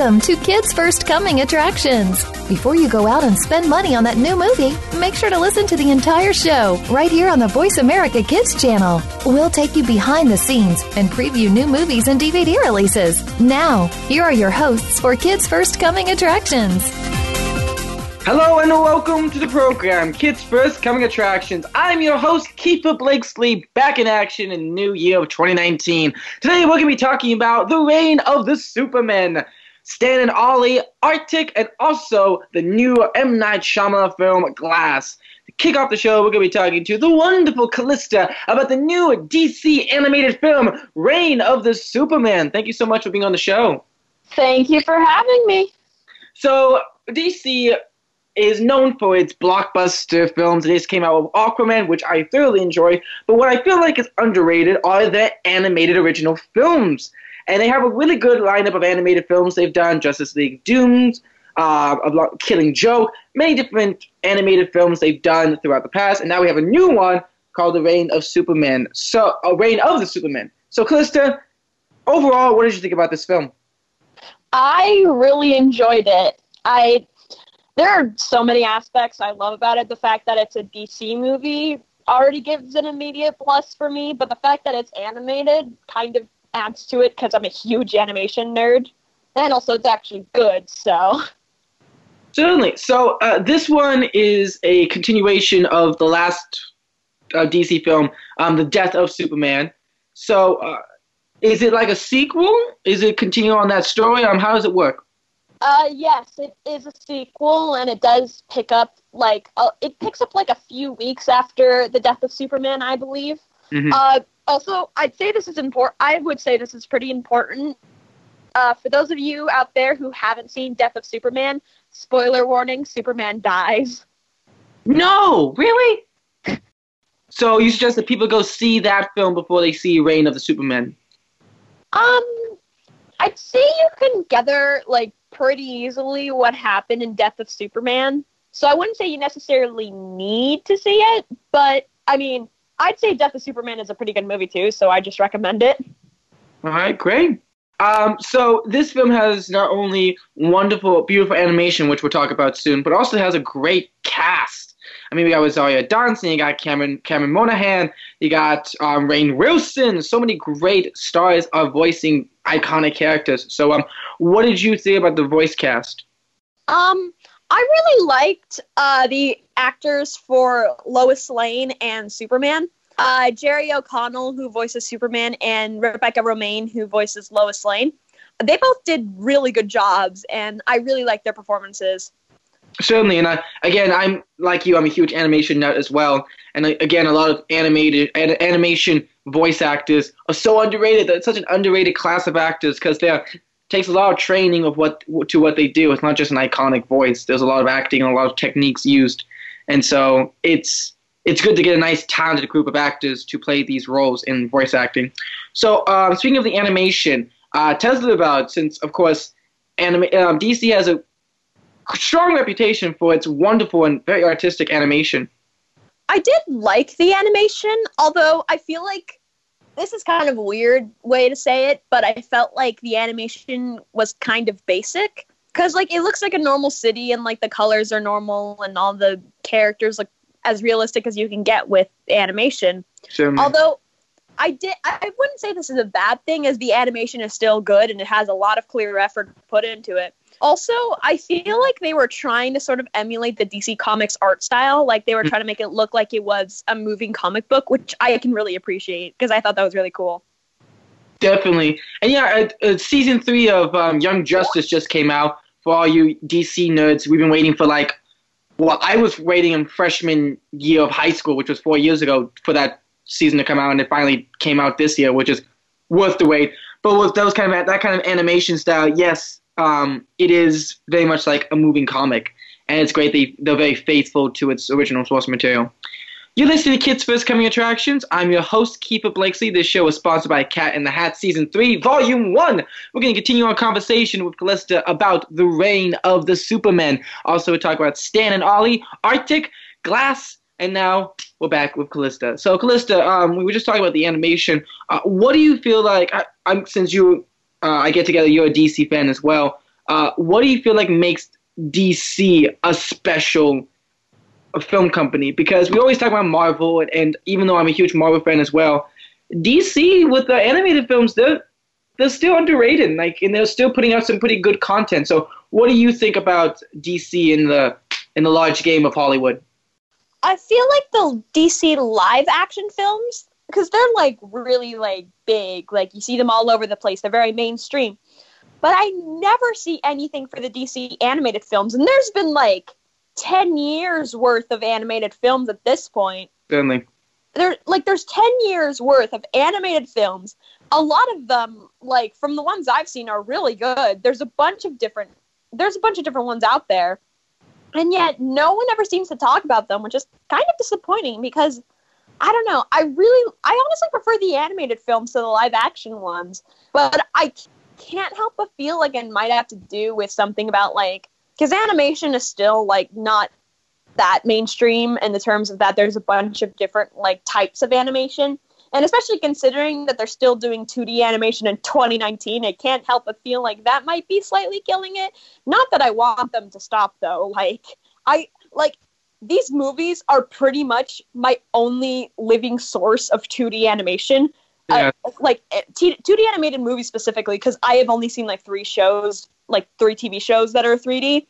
Welcome to Kids First Coming Attractions. Before you go out and spend money on that new movie, make sure to listen to the entire show right here on the Voice America Kids channel. We'll take you behind the scenes and preview new movies and DVD releases. Now, here are your hosts for Kids First Coming Attractions. Hello and welcome to the program, Kids First Coming Attractions. I'm your host, Keefer Blakesley, back in action in the new year of 2019. Today we're going to be talking about the reign of the Supermen, Stan and Ollie, Arctic, and also the new M. Night Shyamalan film, Glass. To kick off the show, we're going to be talking to the wonderful Calista about the new DC animated film, Reign of the Superman. Thank you so much for being on the show. Thank you for having me. So, DC is known for its blockbuster films. It just came out with Aquaman, which I thoroughly enjoy. But what I feel like is underrated are the animated original films. And they have a really good lineup of animated films they've done Justice League Dooms, uh, Killing Joke, many different animated films they've done throughout the past. And now we have a new one called The Reign of Superman. So, A uh, Reign of the Superman. So, Calista, overall, what did you think about this film? I really enjoyed it. I there are so many aspects I love about it. The fact that it's a DC movie already gives an immediate plus for me, but the fact that it's animated kind of adds to it because I'm a huge animation nerd, and also it's actually good. So. Certainly. So uh, this one is a continuation of the last uh, DC film, um, The Death of Superman. So, uh, is it like a sequel? Is it continue on that story? Um, how does it work? Uh, yes, it is a sequel, and it does pick up like uh, it picks up like a few weeks after the death of Superman, I believe. Mm-hmm. Uh, also, I'd say this is important. I would say this is pretty important. Uh, for those of you out there who haven't seen Death of Superman, spoiler warning: Superman dies. No, really? so you suggest that people go see that film before they see Reign of the Superman? Um, I'd say you can gather like pretty easily what happened in Death of Superman. So I wouldn't say you necessarily need to see it, but I mean, I'd say Death of Superman is a pretty good movie too, so I just recommend it. All right, great. Um, so this film has not only wonderful, beautiful animation, which we'll talk about soon, but also has a great cast. I mean, we got Rosario Dawson, you got Cameron Cameron Monaghan, you got um, Rainn Wilson. So many great stars are voicing iconic characters. So, um, what did you think about the voice cast? Um, I really liked uh, the actors for Lois Lane and Superman. Uh, Jerry O'Connell, who voices Superman, and Rebecca Romijn, who voices Lois Lane. They both did really good jobs, and I really liked their performances. Certainly, and I, again, I'm like you. I'm a huge animation nut as well, and again, a lot of animated animation voice actors are so underrated. That it's such an underrated class of actors because they takes a lot of training of what to what they do. It's not just an iconic voice. There's a lot of acting and a lot of techniques used, and so it's it's good to get a nice talented group of actors to play these roles in voice acting. So um, speaking of the animation, uh, tell us about since of course anima- um, DC has a strong reputation for its wonderful and very artistic animation. I did like the animation, although I feel like this is kind of a weird way to say it, but I felt like the animation was kind of basic because like it looks like a normal city and like the colors are normal and all the characters look as realistic as you can get with animation. Sure. Although I did I wouldn't say this is a bad thing as the animation is still good and it has a lot of clear effort put into it. Also, I feel like they were trying to sort of emulate the DC Comics art style. Like they were trying to make it look like it was a moving comic book, which I can really appreciate because I thought that was really cool. Definitely. And yeah, uh, uh, season three of um, Young Justice just came out. For all you DC nerds, we've been waiting for like, well, I was waiting in freshman year of high school, which was four years ago, for that season to come out, and it finally came out this year, which is worth the wait. But with those kind of that kind of animation style, yes, um, it is very much like a moving comic, and it's great they, they're very faithful to its original source material. You're listening to Kids First Coming Attractions. I'm your host, Keefer Blakesley. This show is sponsored by Cat in the Hat Season 3, Volume 1. We're going to continue our conversation with Calista about the reign of the Supermen. Also, we talk about Stan and Ollie, Arctic, Glass, and now we're back with Calista. So, Calista, um, we were just talking about the animation. Uh, what do you feel like, I, since you uh, I get together. You're a DC fan as well. Uh, what do you feel like makes DC a special film company? Because we always talk about Marvel, and, and even though I'm a huge Marvel fan as well, DC with the animated films, they're they're still underrated. Like, and they're still putting out some pretty good content. So, what do you think about DC in the in the large game of Hollywood? I feel like the DC live action films because they're like really like big, like you see them all over the place. They're very mainstream. But I never see anything for the DC animated films, and there's been like ten years worth of animated films at this point. Certainly. There, like, there's ten years worth of animated films. A lot of them, like from the ones I've seen, are really good. There's a bunch of different. There's a bunch of different ones out there, and yet no one ever seems to talk about them, which is kind of disappointing because I don't know. I really, I honestly prefer the animated films to the live action ones, but I can't help but feel like it might have to do with something about like because animation is still like not that mainstream in the terms of that there's a bunch of different like types of animation and especially considering that they're still doing 2D animation in 2019, it can't help but feel like that might be slightly killing it. Not that I want them to stop though. Like I like these movies are pretty much my only living source of 2D animation. Yeah. Uh, like eh, t- 2D animated movies specifically, because I have only seen like three shows, like three TV shows that are 3D.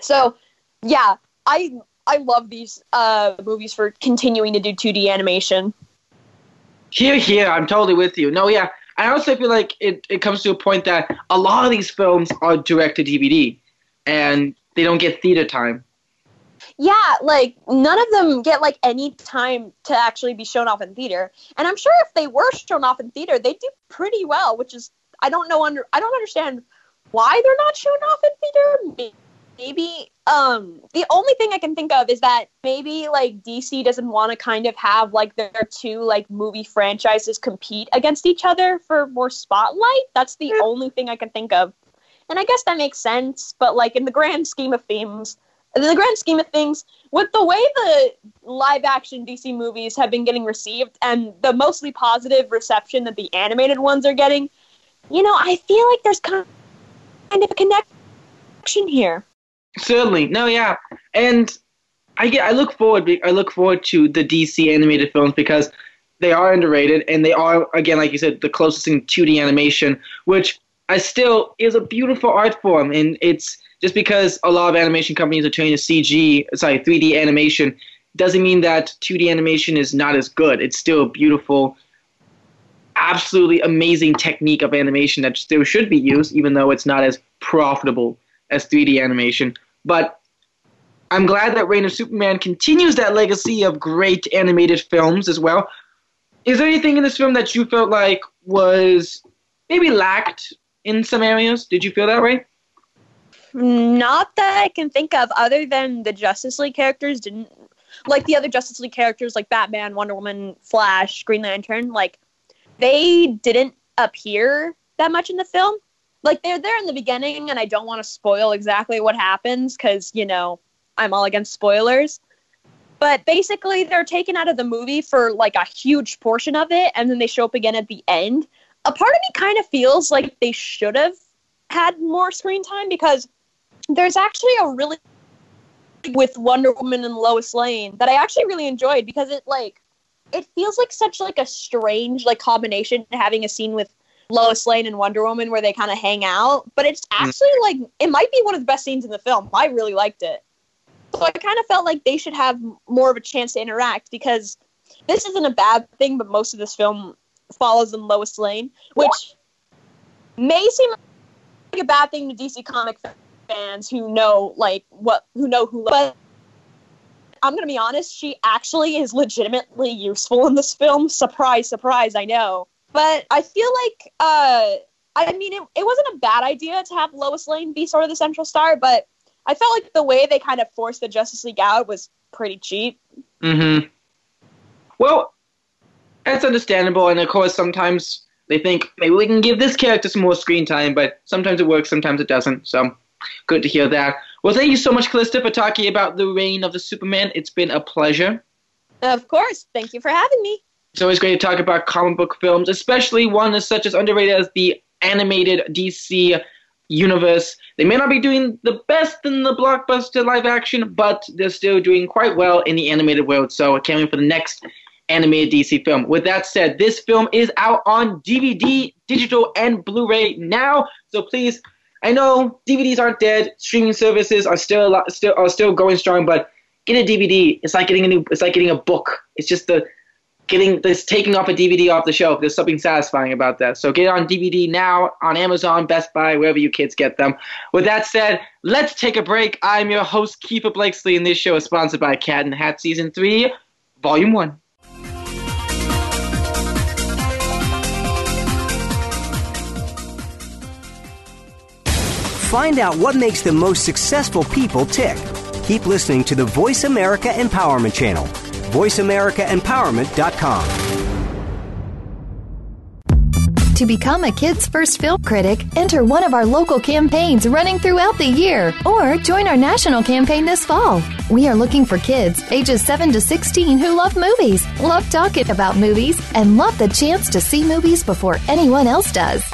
So, yeah, I I love these uh, movies for continuing to do 2D animation. Here, here, I'm totally with you. No, yeah, I also feel like it, it comes to a point that a lot of these films are direct to DVD, and they don't get theater time. Yeah, like none of them get like any time to actually be shown off in theater. And I'm sure if they were shown off in theater, they'd do pretty well, which is I don't know under I don't understand why they're not shown off in theater. Maybe um the only thing I can think of is that maybe like DC doesn't want to kind of have like their two like movie franchises compete against each other for more spotlight. That's the only thing I can think of. And I guess that makes sense, but like in the grand scheme of things, in the grand scheme of things, with the way the live action DC movies have been getting received and the mostly positive reception that the animated ones are getting, you know, I feel like there's kind of a connection here. Certainly, no, yeah, and I get, I look forward, I look forward to the DC animated films because they are underrated and they are, again, like you said, the closest in 2D animation, which I still is a beautiful art form, and it's just because a lot of animation companies are turning to CG, sorry, 3D animation, doesn't mean that 2D animation is not as good. It's still a beautiful, absolutely amazing technique of animation that still should be used, even though it's not as profitable as 3D animation. But I'm glad that Reign of Superman continues that legacy of great animated films as well. Is there anything in this film that you felt like was maybe lacked in some areas? Did you feel that way? Not that I can think of, other than the Justice League characters didn't like the other Justice League characters, like Batman, Wonder Woman, Flash, Green Lantern. Like they didn't appear that much in the film. Like they're there in the beginning, and I don't want to spoil exactly what happens because you know I'm all against spoilers. But basically, they're taken out of the movie for like a huge portion of it, and then they show up again at the end. A part of me kind of feels like they should have had more screen time because there's actually a really with Wonder Woman and Lois Lane that I actually really enjoyed because it like it feels like such like a strange like combination having a scene with Lois Lane and Wonder Woman where they kind of hang out, but it's mm. actually like it might be one of the best scenes in the film. I really liked it. So I kind of felt like they should have more of a chance to interact because this isn't a bad thing, but most of this film follows in Lois Lane, which may seem like a bad thing to DC comic fans who know like what who know who but I'm gonna be honest, she actually is legitimately useful in this film. Surprise, surprise, I know. But I feel like uh I mean it, it wasn't a bad idea to have Lois Lane be sort of the central star, but I felt like the way they kind of forced the Justice League out was pretty cheap. Mm-hmm. Well, that's understandable, and of course sometimes they think maybe we can give this character some more screen time, but sometimes it works, sometimes it doesn't. So Good to hear that. Well, thank you so much, Calista, for talking about the reign of the Superman. It's been a pleasure. Of course. Thank you for having me. It's always great to talk about comic book films, especially one as such as underrated as the animated DC universe. They may not be doing the best in the blockbuster live action, but they're still doing quite well in the animated world. So I can't wait for the next animated DC film. With that said, this film is out on DVD, digital, and Blu-ray now. So please, I know DVDs aren't dead. Streaming services are still still are still going strong, but get a DVD. It's like getting a new. It's like getting a book. It's just the getting this taking off a DVD off the shelf. There's something satisfying about that. So get on DVD now on Amazon, Best Buy, wherever you kids get them. With that said, let's take a break. I'm your host, Keefer Blakesley, and this show is sponsored by Cat and Hat Season 3, Volume 1. Find out what makes the most successful people tick. Keep listening to the Voice America Empowerment Channel VoiceAmericaEmpowerment.com. To become a Kids First Film Critic, enter one of our local campaigns running throughout the year or join our national campaign this fall. We are looking for kids ages 7 to 16 who love movies, love talking about movies, and love the chance to see movies before anyone else does.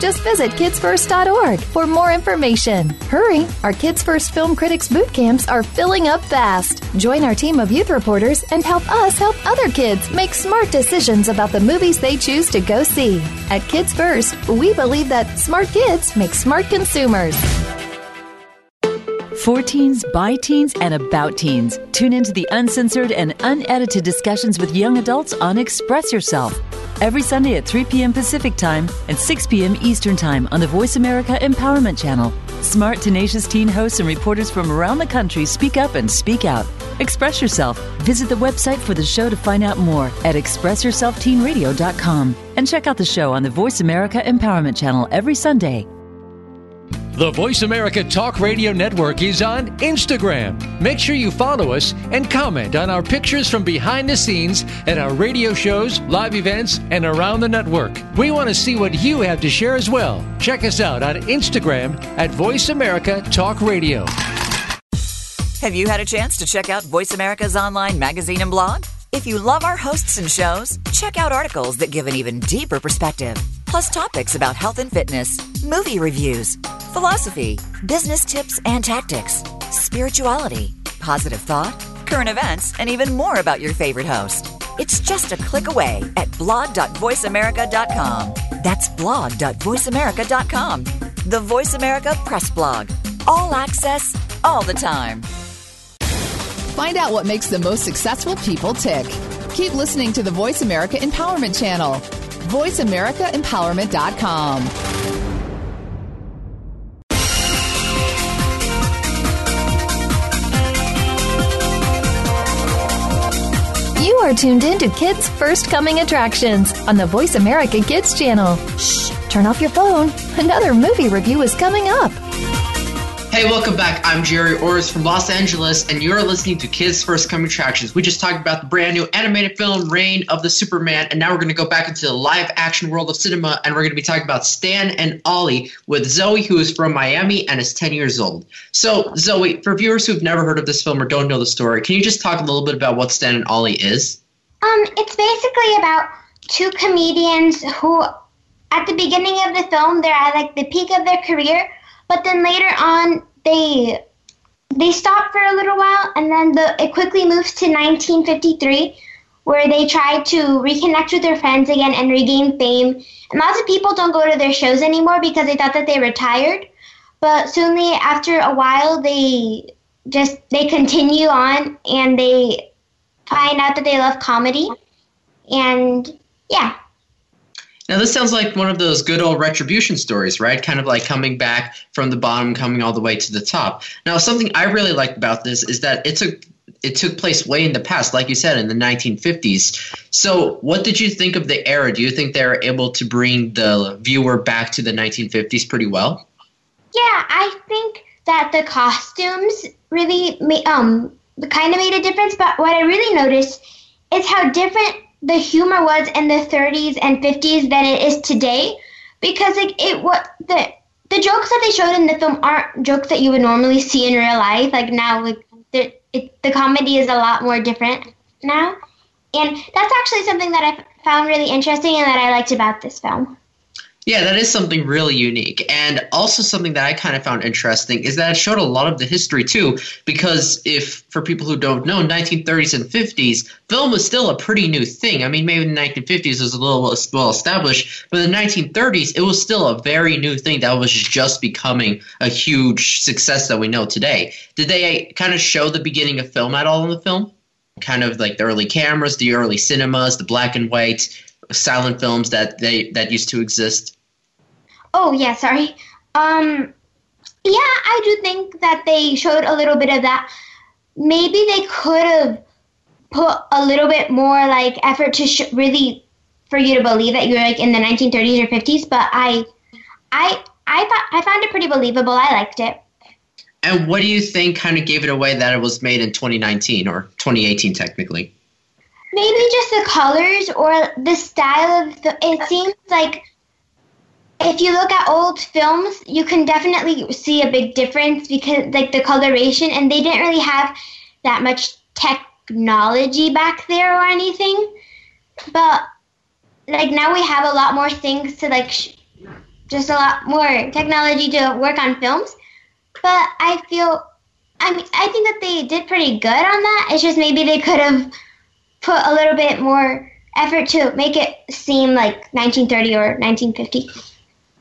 Just visit kidsfirst.org for more information. Hurry! Our Kids First Film Critics boot camps are filling up fast. Join our team of youth reporters and help us help other kids make smart decisions about the movies they choose to go see. At Kids First, we believe that smart kids make smart consumers. For teens, by teens, and about teens. Tune into the uncensored and unedited discussions with young adults on Express Yourself every Sunday at 3 p.m. Pacific Time and 6 p.m. Eastern Time on the Voice America Empowerment Channel. Smart, tenacious teen hosts and reporters from around the country speak up and speak out. Express yourself. Visit the website for the show to find out more at expressyourselfteenradio.com and check out the show on the Voice America Empowerment Channel every Sunday the Voice America Talk Radio Network is on Instagram. Make sure you follow us and comment on our pictures from behind the scenes at our radio shows, live events, and around the network. We want to see what you have to share as well. Check us out on Instagram at Voice America Talk Radio. Have you had a chance to check out Voice America's online magazine and blog? If you love our hosts and shows, check out articles that give an even deeper perspective, plus topics about health and fitness, movie reviews, philosophy, business tips and tactics, spirituality, positive thought, current events, and even more about your favorite host. It's just a click away at blog.voiceamerica.com. That's blog.voiceamerica.com. The Voice America Press Blog. All access, all the time. Find out what makes the most successful people tick. Keep listening to the Voice America Empowerment Channel. VoiceAmericaEmpowerment.com. You are tuned in to Kids First Coming Attractions on the Voice America Kids channel. Shh, turn off your phone. Another movie review is coming up. Hey, welcome back. I'm Gerry Orris from Los Angeles, and you're listening to Kids First Coming Attractions. We just talked about the brand new animated film Reign of the Superman, and now we're going to go back into the live action world of cinema, and we're going to be talking about Stan and Ollie with Zoe, who is from Miami and is 10 years old. So, Zoe, for viewers who've never heard of this film or don't know the story, can you just talk a little bit about what Stan and Ollie is? Um, it's basically about two comedians who, at the beginning of the film, they're at like the peak of their career but then later on, they they stop for a little while, and then the it quickly moves to 1953, where they try to reconnect with their friends again and regain fame. And lots of people don't go to their shows anymore because they thought that they retired. But soonly after a while, they just they continue on and they find out that they love comedy. And yeah. Now, this sounds like one of those good old retribution stories, right? Kind of like coming back from the bottom, coming all the way to the top. Now, something I really like about this is that it took it took place way in the past, like you said, in the 1950s. So, what did you think of the era? Do you think they were able to bring the viewer back to the 1950s pretty well? Yeah, I think that the costumes really um kind of made a difference. But what I really noticed is how different the humor was in the 30s and 50s than it is today. Because like it what the the jokes that they showed in the film aren't jokes that you would normally see in real life. Like now, like the it, the comedy is a lot more different now, and that's actually something that I found really interesting and that I liked about this film. Yeah, that is something really unique. And also something that I kind of found interesting is that it showed a lot of the history too. Because if, for people who don't know, 1930s and 50s, film was still a pretty new thing. I mean, maybe in the 1950s it was a little well established, but in the 1930s it was still a very new thing that was just becoming a huge success that we know today. Did they kind of show the beginning of film at all in the film? Kind of like the early cameras, the early cinemas, the black and white silent films that they that used to exist? Oh yeah, sorry. Um, yeah, I do think that they showed a little bit of that. Maybe they could have put a little bit more like effort to sh- really for you to believe that you're like in the 1930s or 50s. But I, I, I thought I found it pretty believable. I liked it. And what do you think kind of gave it away that it was made in 2019 or 2018 technically? Maybe just the colors or the style of the. It seems like if you look at old films, you can definitely see a big difference because like the coloration, and they didn't really have that much technology back there or anything. But like now we have a lot more things to like, sh- just a lot more technology to work on films. But I feel, I mean, I think that they did pretty good on that. It's just maybe they could have put a little bit more effort to make it seem like 1930 or 1950.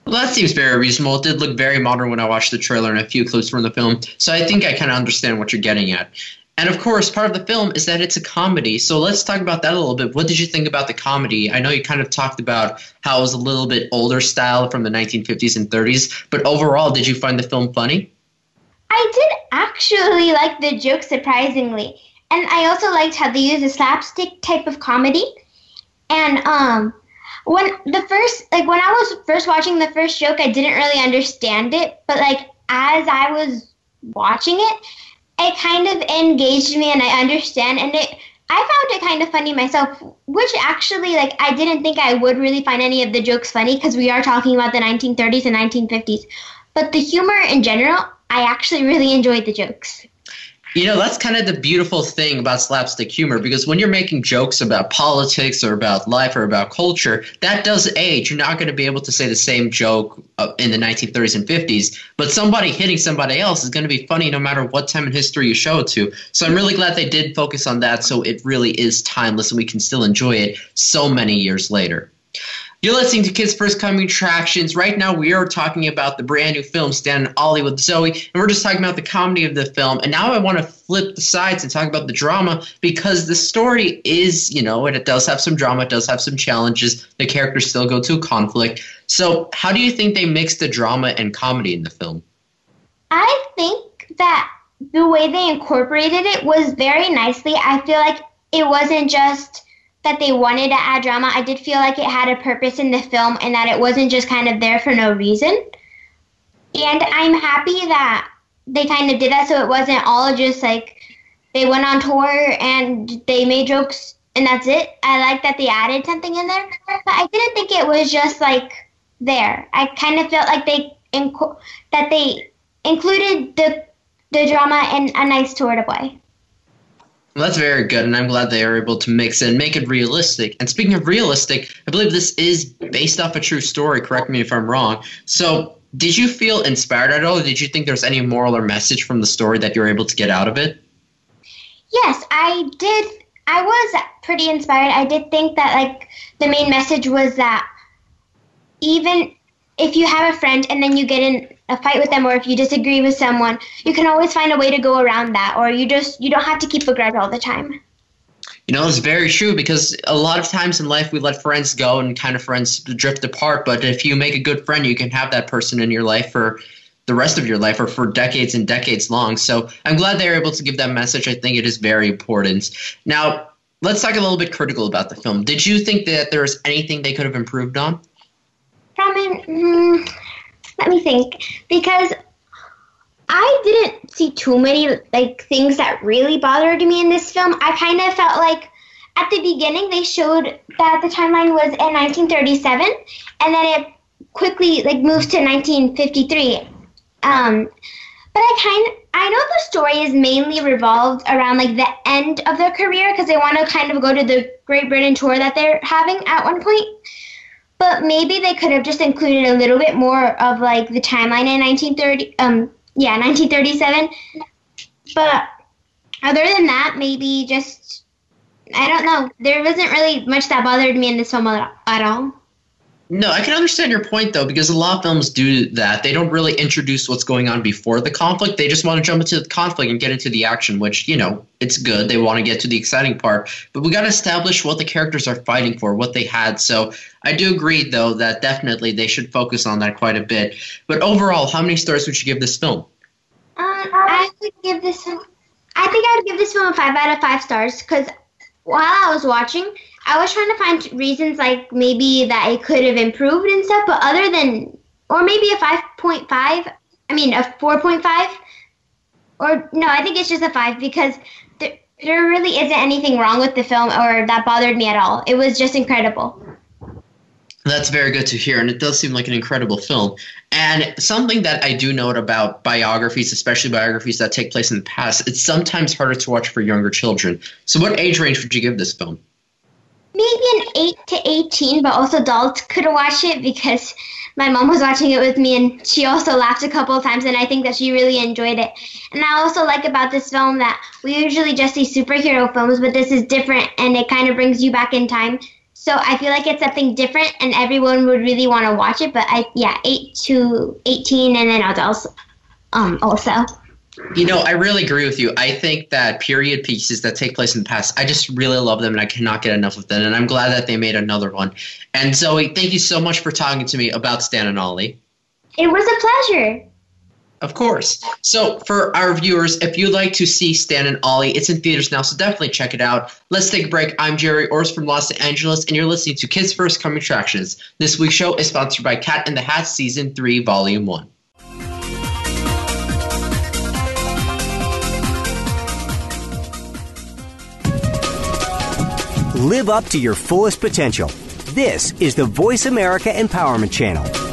Well, that seems very reasonable. It did look very modern when I watched the trailer and a few clips from the film, so I think I kind of understand what you're getting at. And of course, part of the film is that it's a comedy. So let's talk about that a little bit. What did you think about the comedy? I know you kind of talked about how it was a little bit older style from the 1950s and 30s, but overall, did you find the film funny? I did actually like the joke surprisingly. And I also liked how they use a slapstick type of comedy. And um when the first like when I was first watching the first joke, I didn't really understand it, but like as I was watching it, it kind of engaged me and I understand and it I found it kind of funny myself, which actually like I didn't think I would really find any of the jokes funny because we are talking about the 1930s and 1950s. But the humor in general, I actually really enjoyed the jokes. You know, that's kind of the beautiful thing about slapstick humor because when you're making jokes about politics or about life or about culture, that does age. You're not going to be able to say the same joke uh, in the 1930s and 50s, but somebody hitting somebody else is going to be funny no matter what time in history you show it to. So I'm really glad they did focus on that so it really is timeless and we can still enjoy it so many years later. You're listening to Kids First Coming Attractions. Right now, we are talking about the brand new film, Stan and Ollie with Zoe, and we're just talking about the comedy of the film. And now I want to flip the sides and talk about the drama because the story is, you know, and it does have some drama, it does have some challenges. The characters still go to a conflict. So, how do you think they mix the drama and comedy in the film? I think that the way they incorporated it was very nicely. I feel like it wasn't just that they wanted to add drama. I did feel like it had a purpose in the film and that it wasn't just kind of there for no reason. And I'm happy that they kind of did that so it wasn't all just like they went on tour and they made jokes and that's it. I like that they added something in there, but I didn't think it was just like there. I kind of felt like they inc- that they included the the drama in a nice sort of way. Well, that's very good, and I'm glad they are able to mix it and make it realistic. And speaking of realistic, I believe this is based off a true story. Correct me if I'm wrong. So, did you feel inspired at all? Did you think there's any moral or message from the story that you're able to get out of it? Yes, I did. I was pretty inspired. I did think that like the main message was that even if you have a friend and then you get in a fight with them or if you disagree with someone, you can always find a way to go around that or you just you don't have to keep a grudge all the time. You know, it's very true because a lot of times in life we let friends go and kind of friends drift apart. But if you make a good friend, you can have that person in your life for the rest of your life or for decades and decades long. So I'm glad they're able to give that message. I think it is very important. Now, let's talk a little bit critical about the film. Did you think that there was anything they could have improved on? From mm, let me think because I didn't see too many like things that really bothered me in this film. I kind of felt like at the beginning they showed that the timeline was in 1937, and then it quickly like moves to 1953. Um, but I kind I know the story is mainly revolved around like the end of their career because they want to kind of go to the Great Britain tour that they're having at one point. But maybe they could have just included a little bit more of like the timeline in 1930. Um, yeah, 1937. But other than that, maybe just I don't know. There wasn't really much that bothered me in this film at all. No, I can understand your point though, because a lot of films do that. They don't really introduce what's going on before the conflict. They just want to jump into the conflict and get into the action, which, you know, it's good. They want to get to the exciting part. But we got to establish what the characters are fighting for, what they had. So I do agree, though, that definitely they should focus on that quite a bit. But overall, how many stars would you give this film? Um, I would give this. I think I would give this film a five out of five stars because while I was watching, I was trying to find reasons like maybe that it could have improved and stuff, but other than, or maybe a 5.5, I mean a 4.5, or no, I think it's just a 5 because there, there really isn't anything wrong with the film or that bothered me at all. It was just incredible. That's very good to hear, and it does seem like an incredible film. And something that I do note about biographies, especially biographies that take place in the past, it's sometimes harder to watch for younger children. So, what age range would you give this film? Maybe an 8 to 18, but also adults could watch it because my mom was watching it with me and she also laughed a couple of times and I think that she really enjoyed it. And I also like about this film that we usually just see superhero films, but this is different and it kind of brings you back in time. So I feel like it's something different and everyone would really want to watch it, but I yeah, 8 to 18 and then adults um also. You know, I really agree with you. I think that period pieces that take place in the past, I just really love them and I cannot get enough of them. And I'm glad that they made another one. And Zoe, thank you so much for talking to me about Stan and Ollie. It was a pleasure. Of course. So, for our viewers, if you'd like to see Stan and Ollie, it's in theaters now, so definitely check it out. Let's take a break. I'm Gerry Orrs from Los Angeles, and you're listening to Kids First Coming Attractions. This week's show is sponsored by Cat in the Hat Season 3, Volume 1. Live up to your fullest potential. This is the Voice America Empowerment Channel.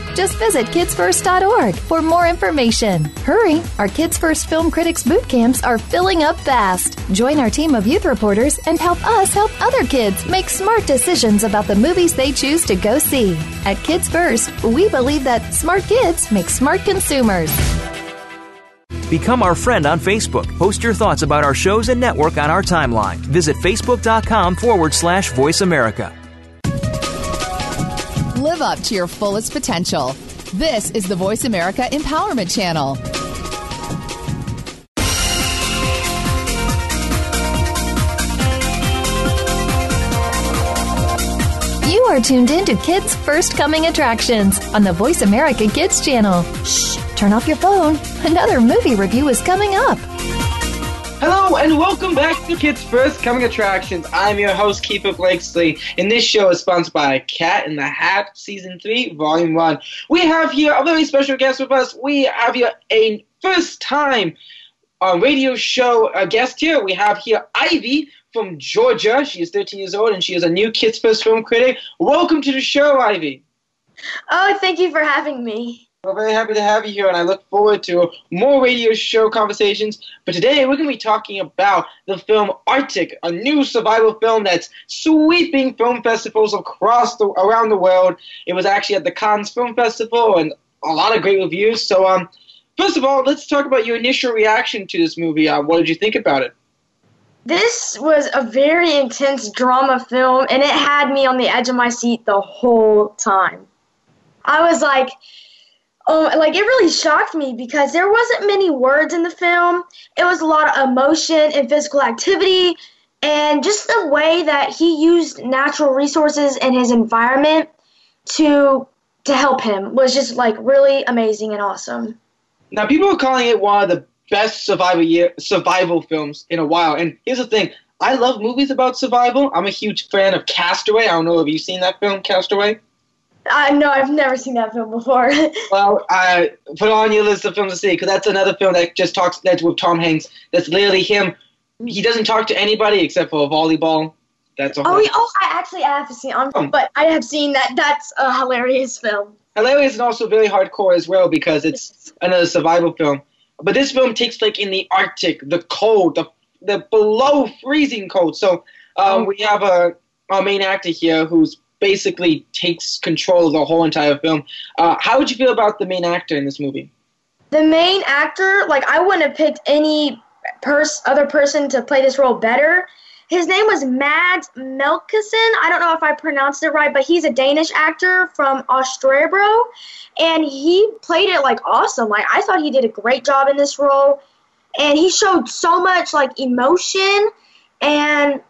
Just visit kidsfirst.org for more information. Hurry! Our Kids First Film Critics boot camps are filling up fast. Join our team of youth reporters and help us help other kids make smart decisions about the movies they choose to go see. At Kids First, we believe that smart kids make smart consumers. Become our friend on Facebook. Post your thoughts about our shows and network on our timeline. Visit facebook.com forward slash voice America. Live up to your fullest potential. This is the Voice America Empowerment Channel. You are tuned in to Kids First Coming Attractions on the Voice America Kids channel. Shh, turn off your phone. Another movie review is coming up. Hello and welcome back to Kids First Coming Attractions. I'm your host, Keefer Blakesley, and this show is sponsored by Cat in the Hat Season 3, Volume 1. We have here a very special guest with us. We have here a first time uh, radio show uh, guest here. We have here Ivey from Georgia. She is 13 years old and she is a new Kids First film critic. Welcome to the show, Ivey. Oh, thank you for having me. We're very happy to have you here, and I look forward to more radio show conversations. But today, we're going to be talking about the film Arctic, a new survival film that's sweeping film festivals across the around the world. It was actually at the Cannes Film Festival, and a lot of great reviews. So, um, first of all, let's talk about your initial reaction to this movie. Uh, what did you think about it? This was a very intense drama film, and it had me on the edge of my seat the whole time. I was like, oh, like it really shocked me because there wasn't many words in the film. It was a lot of emotion and physical activity, and just the way that he used natural resources and his environment to to help him was just like really amazing and awesome. Now, people are calling it one of the best survival year, survival films in a while. And here's the thing: I love movies about survival. I'm a huge fan of Castaway. I don't know if you've seen that film, Castaway. I know I've never seen that film before. well, I put on your list of films to see because that's another film that just talks that's with Tom Hanks. That's literally him. He doesn't talk to anybody except for a volleyball. That's a oh, yeah, oh, I actually have seen, um, but I have seen that. That's a hilarious film. Hilarious and also very hardcore as well because it's another survival film. But this film takes like in the Arctic, the cold, the the below freezing cold. So um, oh. we have a our main actor here who's basically takes control of the whole entire film. Uh, how would you feel about the main actor in this movie? The main actor, like I wouldn't have picked any pers- other person to play this role better. His name was Mads Mikkelsen. I don't know if I pronounced it right, but he's a Danish actor from Australia, and he played it like awesome. Like I thought he did a great job in this role, and he showed so much like emotion and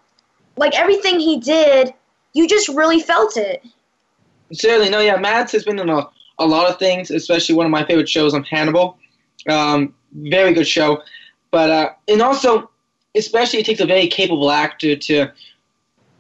like everything he did. You just really felt it. Certainly, no, yeah. Mads has been in a, a lot of things, especially one of my favorite shows on Hannibal. Um, very good show, but uh, and also especially it takes a very capable actor to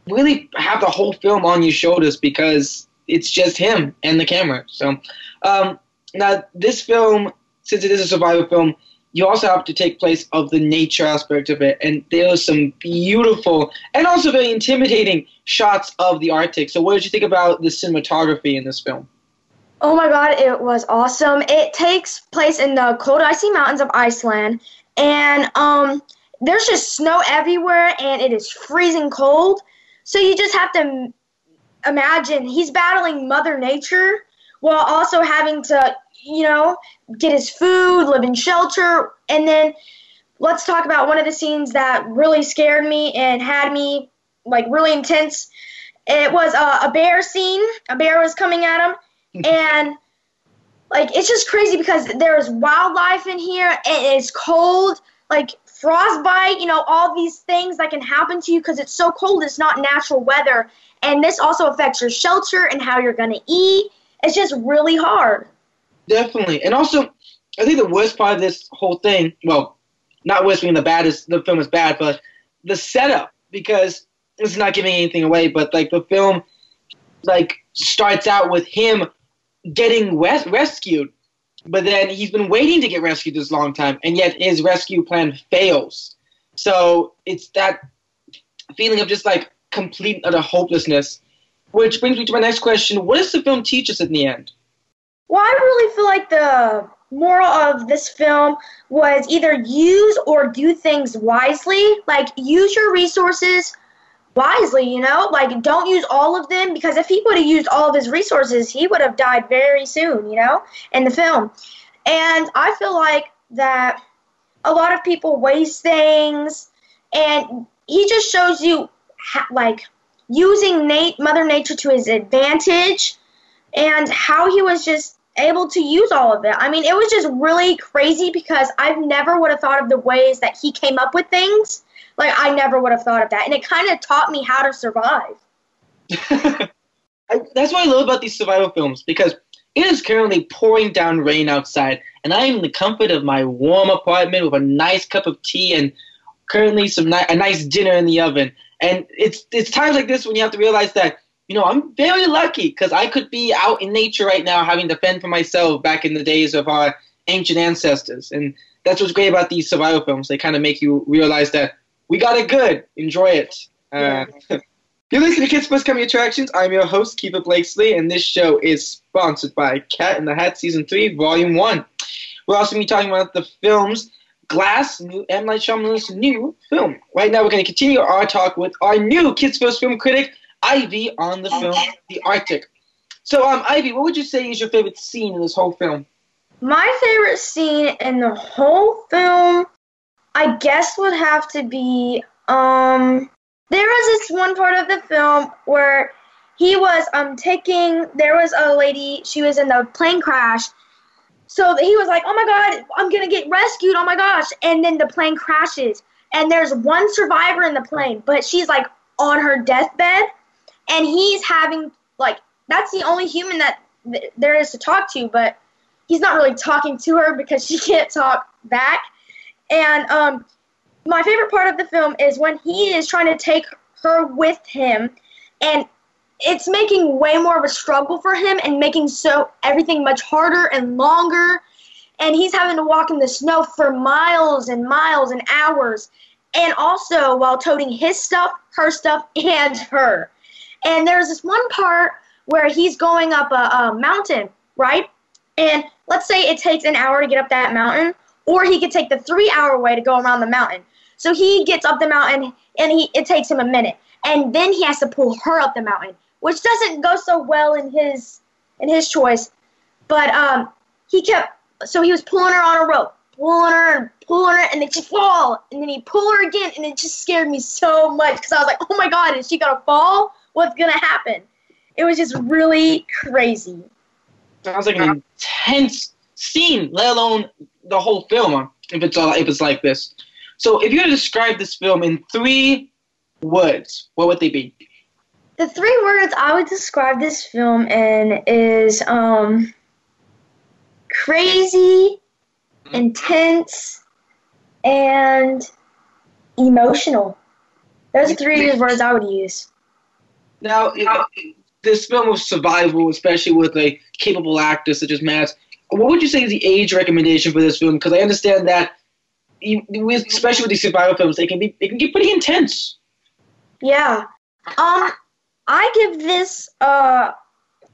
really have the whole film on your shoulders because it's just him and the camera. So um, now this film, since it is a survival film, you also have to take place of the nature aspect of it, and there are some beautiful and also very intimidating shots of the Arctic. So, what did you think about the cinematography in this film? Oh my God, it was awesome! It takes place in the cold, icy mountains of Iceland, and um, there's just snow everywhere and it is freezing cold. So you just have to imagine he's battling Mother Nature while also having to, you know, get his food, live in shelter. And then let's talk about one of the scenes that really scared me and had me like really intense. It was a, a bear scene. A bear was coming at him. Mm-hmm. and like it's just crazy because there's wildlife in here and it's cold. Like frostbite, you know, all these things that can happen to you because it's so cold, it's not natural weather. And this also affects your shelter and how you're going to eat. It's just really hard. Definitely. And also, I think the worst part of this whole thing, well, not worst being the bad is the film is bad, but the setup, because it's not giving anything away, but like the film like starts out with him getting res- rescued but then he's been waiting to get rescued this long time, and yet his rescue plan fails. So it's that feeling of just like complete utter hopelessness. Which brings me to my next question: What does the film teach us in the end? Well, I really feel like the moral of this film was either use or do things wisely. Like use your resources wisely, you know? Like, don't use all of them because if he would have used all of his resources, he would have died very soon, you know, in the film. And I feel like that a lot of people waste things, and he just shows you, like, using Nate, Mother Nature to his advantage and how he was just able to use all of it. I mean, it was just really crazy because I've never would have thought of the ways that he came up with things like I never would have thought of that, and it kind of taught me how to survive. That's what I love about these survival films because it is currently pouring down rain outside, and I am in the comfort of my warm apartment with a nice cup of tea and currently some ni- a nice dinner in the oven. And it's it's times like this when you have to realize that you know I'm very lucky because I could be out in nature right now having to fend for myself back in the days of our ancient ancestors. And that's what's great about these survival films. They kind of make you realize that we got it good. Enjoy it. Uh, you're listening to Kids First Coming Attractions. I'm your host, Keefer Blakesley, and this show is sponsored by Cat in the Hat Season 3, Volume 1. We're also going to be talking about the films Glass, new M. Night Shyamalan's new film. Right now, we're going to continue our talk with our new Kids First film critic, Ivey, on the film The Arctic. So, um, Ivey, what would you say is your favorite scene in this whole film? My favorite scene in the whole film, I guess, would have to be um. There was this one part of the film where he was um taking. There was a lady. She was in the plane crash. So he was like, "Oh my God, I'm gonna get rescued! Oh my gosh!" And then the plane crashes, and there's one survivor in the plane, but she's like on her deathbed, and he's having like that's the only human that th- there is to talk to, but he's not really talking to her because she can't talk back. And um, my favorite part of the film is when he is trying to take her with him, and it's making way more of a struggle for him and making so everything much harder and longer. And he's having to walk in the snow for miles and miles and hours, and also while toting his stuff, her stuff, and her. And there's this one part where he's going up a, a mountain, right? And let's say it takes an hour to get up that mountain, or he could take the three hour way to go around the mountain. So he gets up the mountain and he it takes him a minute. And then he has to pull her up the mountain, which doesn't go so well in his in his choice. But um he kept so he was pulling her on a rope, pulling her and pulling her and then she fall and then he pull her again and it just scared me so much because I was like, Oh my god, is she gonna fall? What's gonna happen? It was just really crazy. Sounds like an intense scene, let alone the whole film. If it's all, if it's like this. So, if you were to describe this film in three words, what would they be? The three words I would describe this film in is um, crazy, intense, and emotional. Those are three words I would use. Now, it, this film of survival, especially with a capable actor such as Mads, what would you say is the age recommendation for this film? Because I understand that, especially with these survival films, they can be they can get pretty intense. Yeah. Um, I give this uh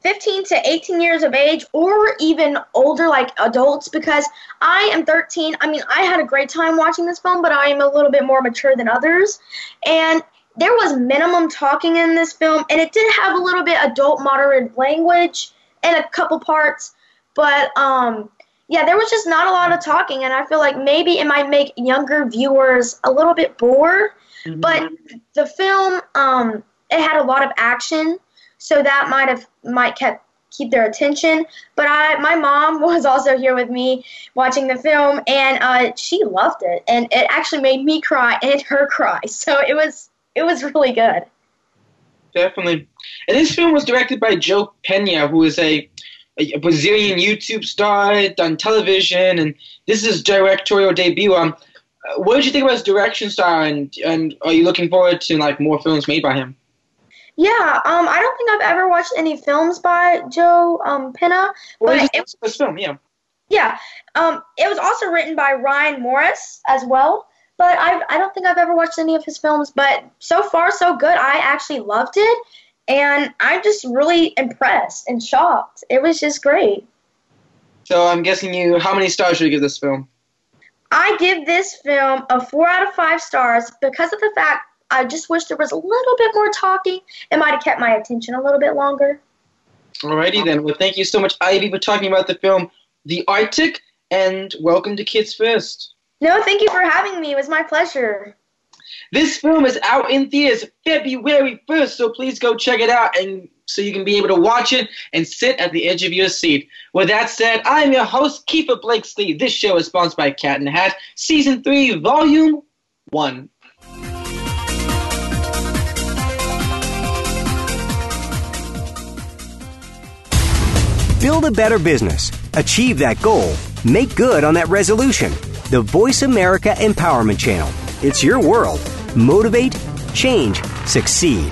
15 to 18 years of age or even older like adults because I am 13. I mean, I had a great time watching this film, but I am a little bit more mature than others. And there was minimum talking in this film and it did have a little bit adult moderate language in a couple parts, but um yeah, there was just not a lot of talking and I feel like maybe it might make younger viewers a little bit bored. Mm-hmm. But the film um it had a lot of action so that might have might kept keep their attention. But I, my mom was also here with me watching the film, and uh, she loved it, and it actually made me cry and her cry. So it was it was really good. Definitely, and this film was directed by Joe Penna, who is a, a Brazilian YouTube star, done television, and this is his directorial debut. Um, what did you think about his direction style, and and are you looking forward to like more films made by him? Yeah, um, I don't think I've ever watched any films by Joe um, Penna. Well, but it was film, yeah. Yeah, um, it was also written by Ryan Morris as well. But I, I don't think I've ever watched any of his films. But so far, so good. I actually loved it, and I'm just really impressed and shocked. It was just great. So I'm guessing you. How many stars should you give this film? I give this film a four out of five stars because of the fact I just wish there was a little bit more talking. It might have kept my attention a little bit longer. Alrighty then. Well, thank you so much, Ivey, for talking about the film The Arctic, and welcome to Kids First. No, thank you for having me. It was my pleasure. This film is out in theaters February 1st, so please go check it out and so you can be able to watch it and sit at the edge of your seat. With that said, I'm your host, Keefer Blakesley. This show is sponsored by Cat in the Hat, Season 3, Volume 1. Build a better business. Achieve that goal. Make good on that resolution. The Voice America Empowerment Channel. It's your world. Motivate, change, succeed.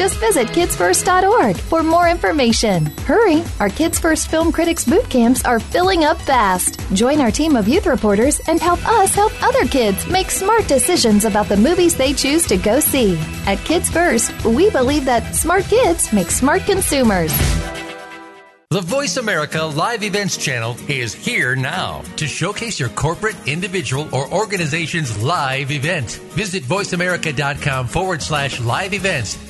Just visit kidsfirst.org for more information. Hurry! Our Kids First Film Critics boot camps are filling up fast. Join our team of youth reporters and help us help other kids make smart decisions about the movies they choose to go see. At Kids First, we believe that smart kids make smart consumers. The Voice America Live Events channel is here now to showcase your corporate, individual, or organization's live event. Visit voiceamerica.com forward slash live events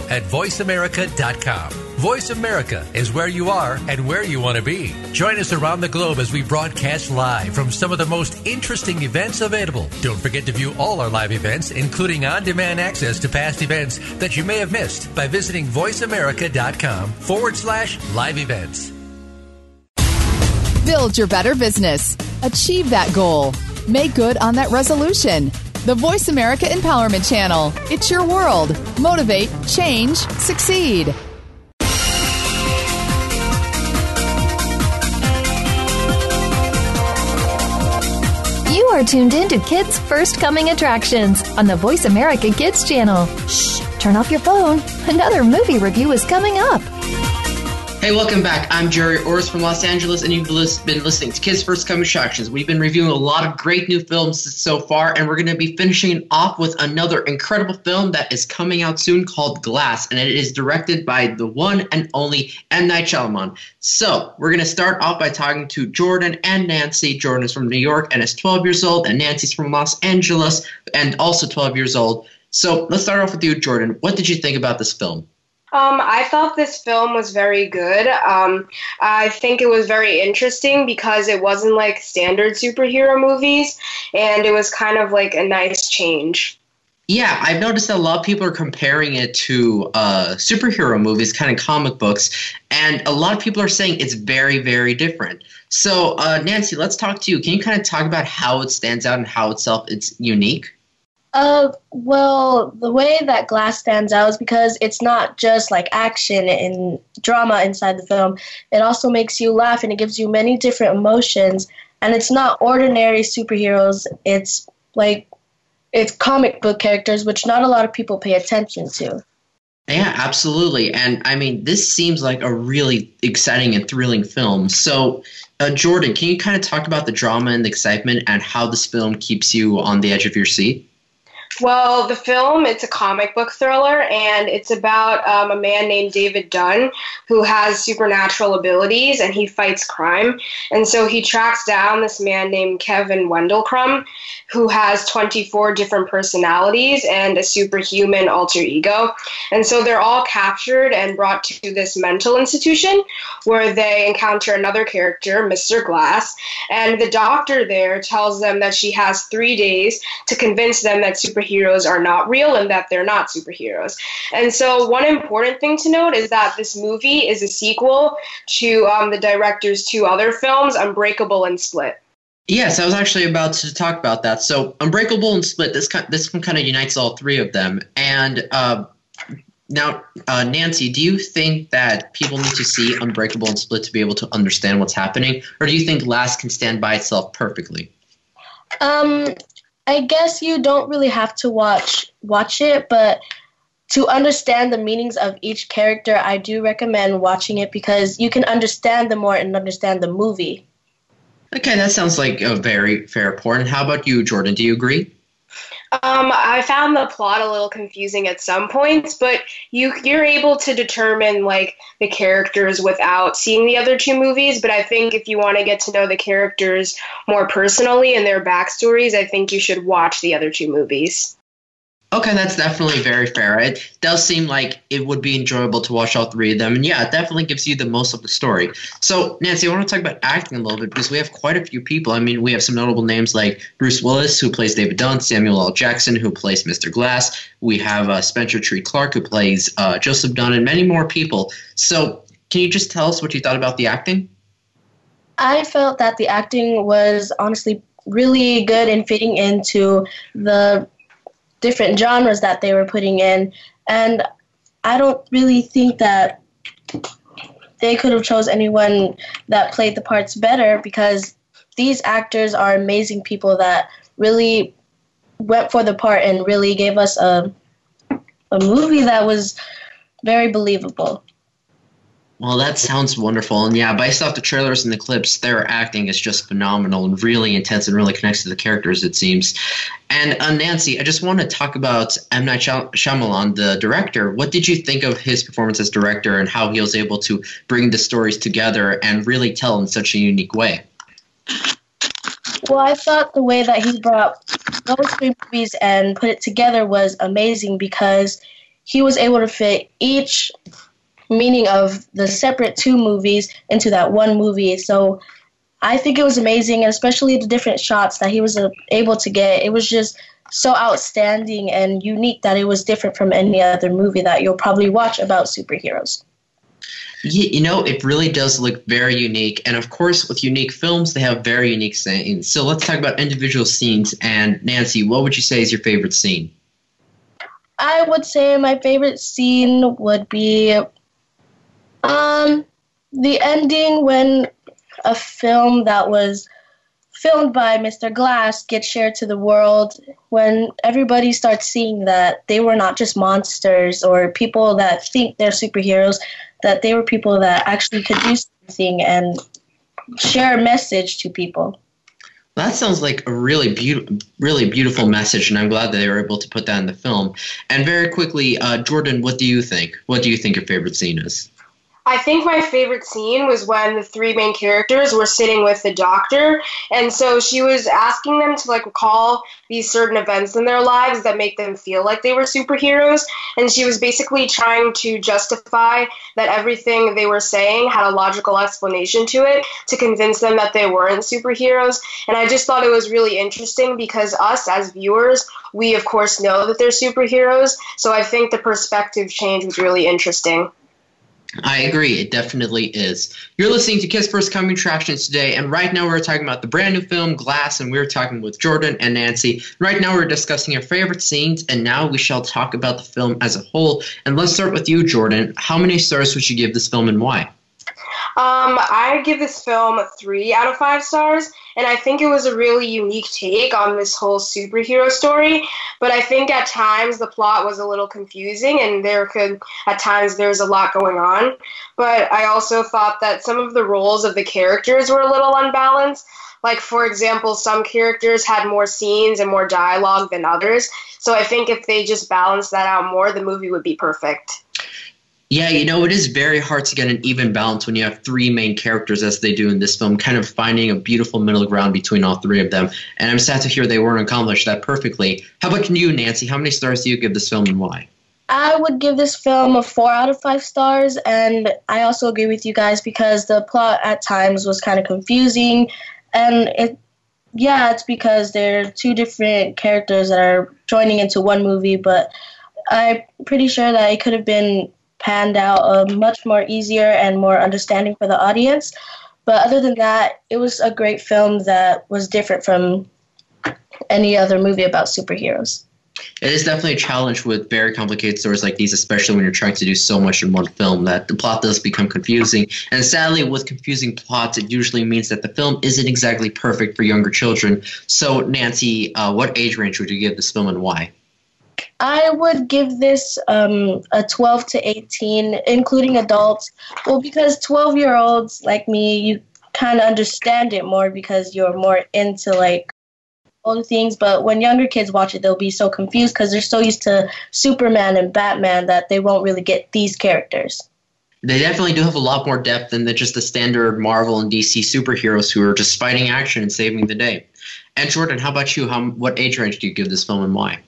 at voiceamerica.com. Voice America is where you are and where you want to be. Join us around the globe as we broadcast live from some of the most interesting events available. Don't forget to view all our live events, including on demand access to past events that you may have missed by visiting voiceamerica.com forward slash live events. Build your better business. Achieve that goal. Make good on that resolution. The Voice America Empowerment Channel. It's your world. Motivate, change, succeed. You are tuned in to Kids First Coming Attractions on the Voice America Kids channel. Shh, turn off your phone. Another movie review is coming up. Hey, welcome back. I'm Gerry Orris from Los Angeles, and you've been listening to Kids First Coming Attractions. We've been reviewing a lot of great new films so far, and we're going to be finishing off with another incredible film that is coming out soon called Glass, and it is directed by the one and only M. Night Shyamalan. So, we're going to start off by talking to Jordan and Nancy. Jordan is from New York and is 12 years old, and Nancy's from Los Angeles and also 12 years old. So, let's start off with you, Jordan. What did you think about this film? Um, I thought this film was very good. Um, I think it was very interesting because it wasn't like standard superhero movies, and it was kind of like a nice change. Yeah, I've noticed that a lot of people are comparing it to uh, superhero movies, kind of comic books, and a lot of people are saying it's very, very different. So, uh, Nancy, let's talk to you. Can you kind of talk about how it stands out and how itself it's unique? Uh, well, the way that Glass stands out is because it's not just like action and drama inside the film. It also makes you laugh and it gives you many different emotions. And it's not ordinary superheroes. It's like it's comic book characters, which not a lot of people pay attention to. Yeah, absolutely. And I mean, this seems like a really exciting and thrilling film. So, uh, Jordan, can you kind of talk about the drama and the excitement and how this film keeps you on the edge of your seat? Well, the film, it's a comic book thriller, and it's about um, a man named David Dunn who has supernatural abilities and he fights crime. And so he tracks down this man named Kevin Wendell Crumb who has 24 different personalities and a superhuman alter ego. And so they're all captured and brought to this mental institution where they encounter another character, Mr. Glass. And the doctor there tells them that she has three days to convince them that super superheroes are not real and that they're not superheroes. And so, one important thing to note is that this movie is a sequel to um, the director's two other films, Unbreakable and Split. Yes, I was actually about to talk about that. So, Unbreakable and Split, this kind, this one kind of unites all three of them. And uh, now, uh, Nancy, do you think that people need to see Unbreakable and Split to be able to understand what's happening, or do you think Last can stand by itself perfectly? Um, I guess you don't really have to watch watch it, but to understand the meanings of each character, I do recommend watching it because you can understand them more and understand the movie. Okay, that sounds like a very fair point. How about you, Jordan? Do you agree? Um, I found the plot a little confusing at some points, but you you're able to determine like the characters without seeing the other two movies. But I think if you want to get to know the characters more personally and their backstories, I think you should watch the other two movies. Okay, that's definitely very fair. It does seem like it would be enjoyable to watch all three of them, and yeah, it definitely gives you the most of the story. So, Nancy, I want to talk about acting a little bit because we have quite a few people. I mean, we have some notable names like Bruce Willis, who plays David Dunn, Samuel L. Jackson, who plays Mr. Glass. We have uh, Spencer Treat Clark, who plays uh, Joseph Dunn, and many more people. So, can you just tell us what you thought about the acting? I felt that the acting was honestly really good in fitting into the different genres that they were putting in. And i don't really think that they could have chose anyone that played the parts better because these actors are amazing people that really went for the part and really gave us a a movie that was very believable well, that sounds wonderful. And yeah, based off the trailers and the clips, their acting is just phenomenal and really intense and really connects to the characters, it seems. And uh, Nancy, I just want to talk about M. Night Shyamalan, the director. What did you think of his performance as director and how he was able to bring the stories together and really tell in such a unique way? Well, I thought the way that he brought those three movies and put it together was amazing because he was able to fit each meaning of the separate two movies into that one movie. So I think it was amazing, and especially the different shots that he was uh, able to get. It was just so outstanding and unique that it was different from any other movie that you'll probably watch about superheroes. You know, it really does look very unique. And of course, with unique films, they have very unique scenes. So let's talk about individual scenes. And Nancy, what would you say is your favorite scene? I would say my favorite scene would be um, the ending when a film that was filmed by Mr. Glass gets shared to the world, when everybody starts seeing that they were not just monsters or people that think they're superheroes, that they were people that actually could do something and share a message to people. That sounds like a really beautiful, really beautiful message, and I'm glad that they were able to put that in the film. And very quickly, uh, Jordan, what do you think? What do you think your favorite scene is? I think my favorite scene was when the three main characters were sitting with the doctor, and so she was asking them to like recall these certain events in their lives that make them feel like they were superheroes, and she was basically trying to justify that everything they were saying had a logical explanation to it to convince them that they weren't superheroes, and I just thought it was really interesting because us as viewers, we of course know that they're superheroes, so I think the perspective change was really interesting. I agree. It definitely is. You're listening to Kids First Coming Attractions today, and right now we're talking about the brand new film Glass, and we're talking with Jordan and Nancy. Right now we're discussing our favorite scenes, and now we shall talk about the film as a whole. And let's start with you, Jordan. How many stars would you give this film, and why? Um, I give this film three out of five stars, and I think it was a really unique take on this whole superhero story. But I think at times the plot was a little confusing, and there could at times there was a lot going on. But I also thought that some of the roles of the characters were a little unbalanced. Like, for example, some characters had more scenes and more dialogue than others. So I think if they just balanced that out more, the movie would be perfect. Yeah, you know, it is very hard to get an even balance when you have three main characters, as they do in this film, kind of finding a beautiful middle ground between all three of them. And I'm sad to hear they weren't accomplished that perfectly. How about you, Nancy? How many stars do you give this film and why? I would give this film a four out of five stars, and I also agree with you guys because the plot at times was kind of confusing, and it, yeah, it's because there are two different characters that are joining into one movie, but I'm pretty sure that it could have been panned out uh, much more easier and more understanding for the audience. But other than that, it was a great film that was different from any other movie about superheroes. It is definitely a challenge with very complicated stories like these, especially when you're trying to do so much in one film that the plot does become confusing. And sadly, with confusing plots, it usually means that the film isn't exactly perfect for younger children. So, Nancy, uh, what age range would you give this film and why? I would give this um, a 12 to 18, including adults. Well, because 12 year olds like me, you kind of understand it more because you're more into like the things. But when younger kids watch it, they'll be so confused because they're so used to Superman and Batman that they won't really get these characters. They definitely do have a lot more depth than the, just the standard Marvel and DC superheroes who are just fighting action and saving the day. And Jordan, how about you? How what age range do you give this film and why?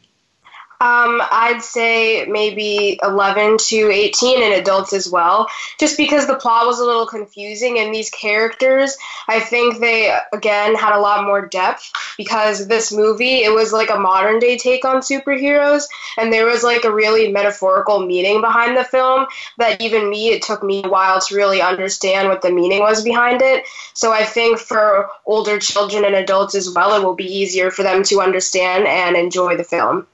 Um, I'd say maybe 11 to 18 and adults as well, just because the plot was a little confusing and these characters, I think they, again, had a lot more depth because this movie, it was like a modern day take on superheroes and there was like a really metaphorical meaning behind the film that even me, it took me a while to really understand what the meaning was behind it. So I think for older children and adults as well, it will be easier for them to understand and enjoy the film.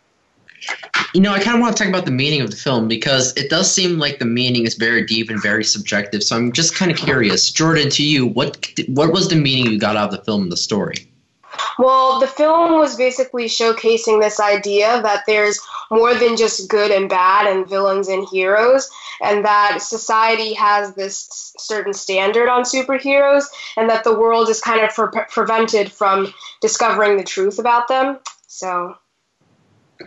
You know, I kind of want to talk about the meaning of the film because it does seem like the meaning is very deep and very subjective. So I'm just kind of curious, Jordan, to you, what what was the meaning you got out of the film and the story? Well, the film was basically showcasing this idea that there's more than just good and bad and villains and heroes, and that society has this certain standard on superheroes, and that the world is kind of pre- prevented from discovering the truth about them. So.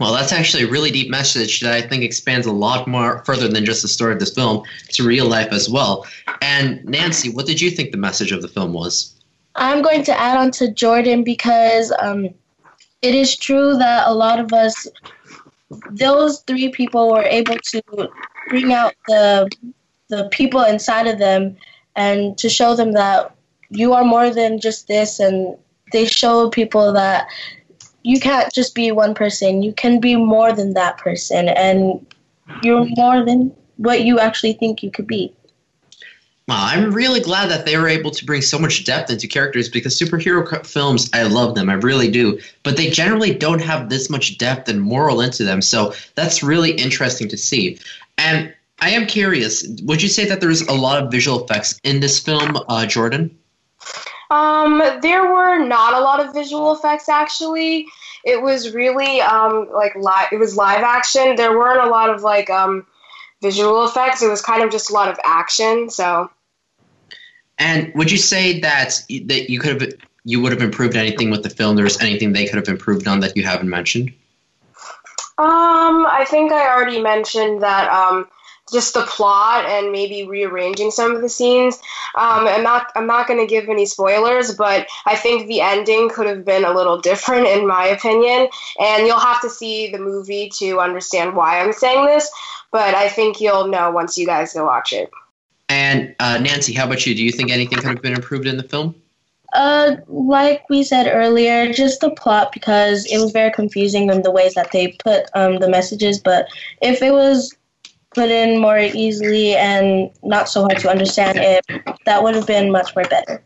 Well, that's actually a really deep message that I think expands a lot more further than just the story of this film to real life as well. And Nancy, what did you think the message of the film was? I'm going to add on to Jordan because um, it is true that a lot of us, those three people, were able to bring out the the people inside of them and to show them that you are more than just this, and they show people that you can't just be one person. You can be more than that person, and you're more than what you actually think you could be. Well, I'm really glad that they were able to bring so much depth into characters because superhero films, I love them, I really do, but they generally don't have this much depth and moral into them. So that's really interesting to see. And I am curious, would you say that there's a lot of visual effects in this film, uh, Jordan? Um, there were not a lot of visual effects actually. It was really um, like live. It was live action. There weren't a lot of like um, visual effects. It was kind of just a lot of action. So. And would you say that that you could have you would have improved anything with the film? There's anything they could have improved on that you haven't mentioned? Um, I think I already mentioned that. Um, just the plot and maybe rearranging some of the scenes. Um, I'm not I'm not going to give any spoilers, but I think the ending could have been a little different in my opinion. And you'll have to see the movie to understand why I'm saying this. But I think you'll know once you guys go watch it. And uh, Nancy, how about you? Do you think anything could have been improved in the film? Uh, like we said earlier, just the plot because it was very confusing in the ways that they put um, the messages. But if it was put in more easily and not so hard to understand it, that would have been much more better.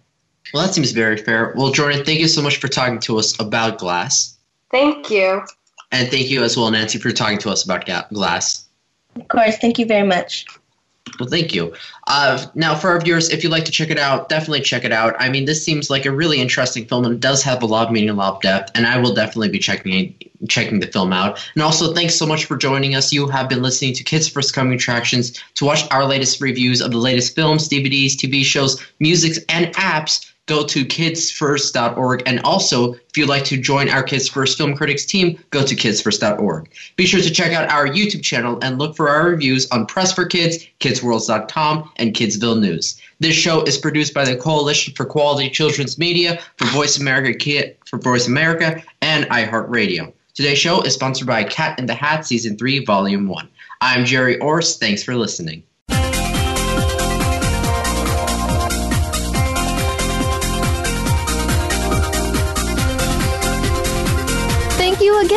Well, that seems very fair. Well, Jordan, thank you so much for talking to us about Glass. Thank you. And thank you as well, Nancy, for talking to us about Glass. Of course. Thank you very much. Well, thank you. Uh, now, for our viewers, if you'd like to check it out, definitely check it out. I mean, this seems like a really interesting film and does have a lot of meaning, and a lot of depth, and I will definitely be checking checking the film out. And also, thanks so much for joining us. You have been listening to Kids First Coming Attractions. To watch our latest reviews of the latest films, DVDs, TV shows, music, and apps, go to kidsfirst.org. And also, if you'd like to join our Kids First Film Critics team, go to kidsfirst.org. Be sure to check out our YouTube channel and look for our reviews on Press for Kids, kidsworlds.com, and Kidsville News. This show is produced by the Coalition for Quality Children's Media for Voice America Kid for Voice America and iHeartRadio. Today's show is sponsored by Cat in the Hat Season 3, Volume 1. I'm Gerry Orse. Thanks for listening.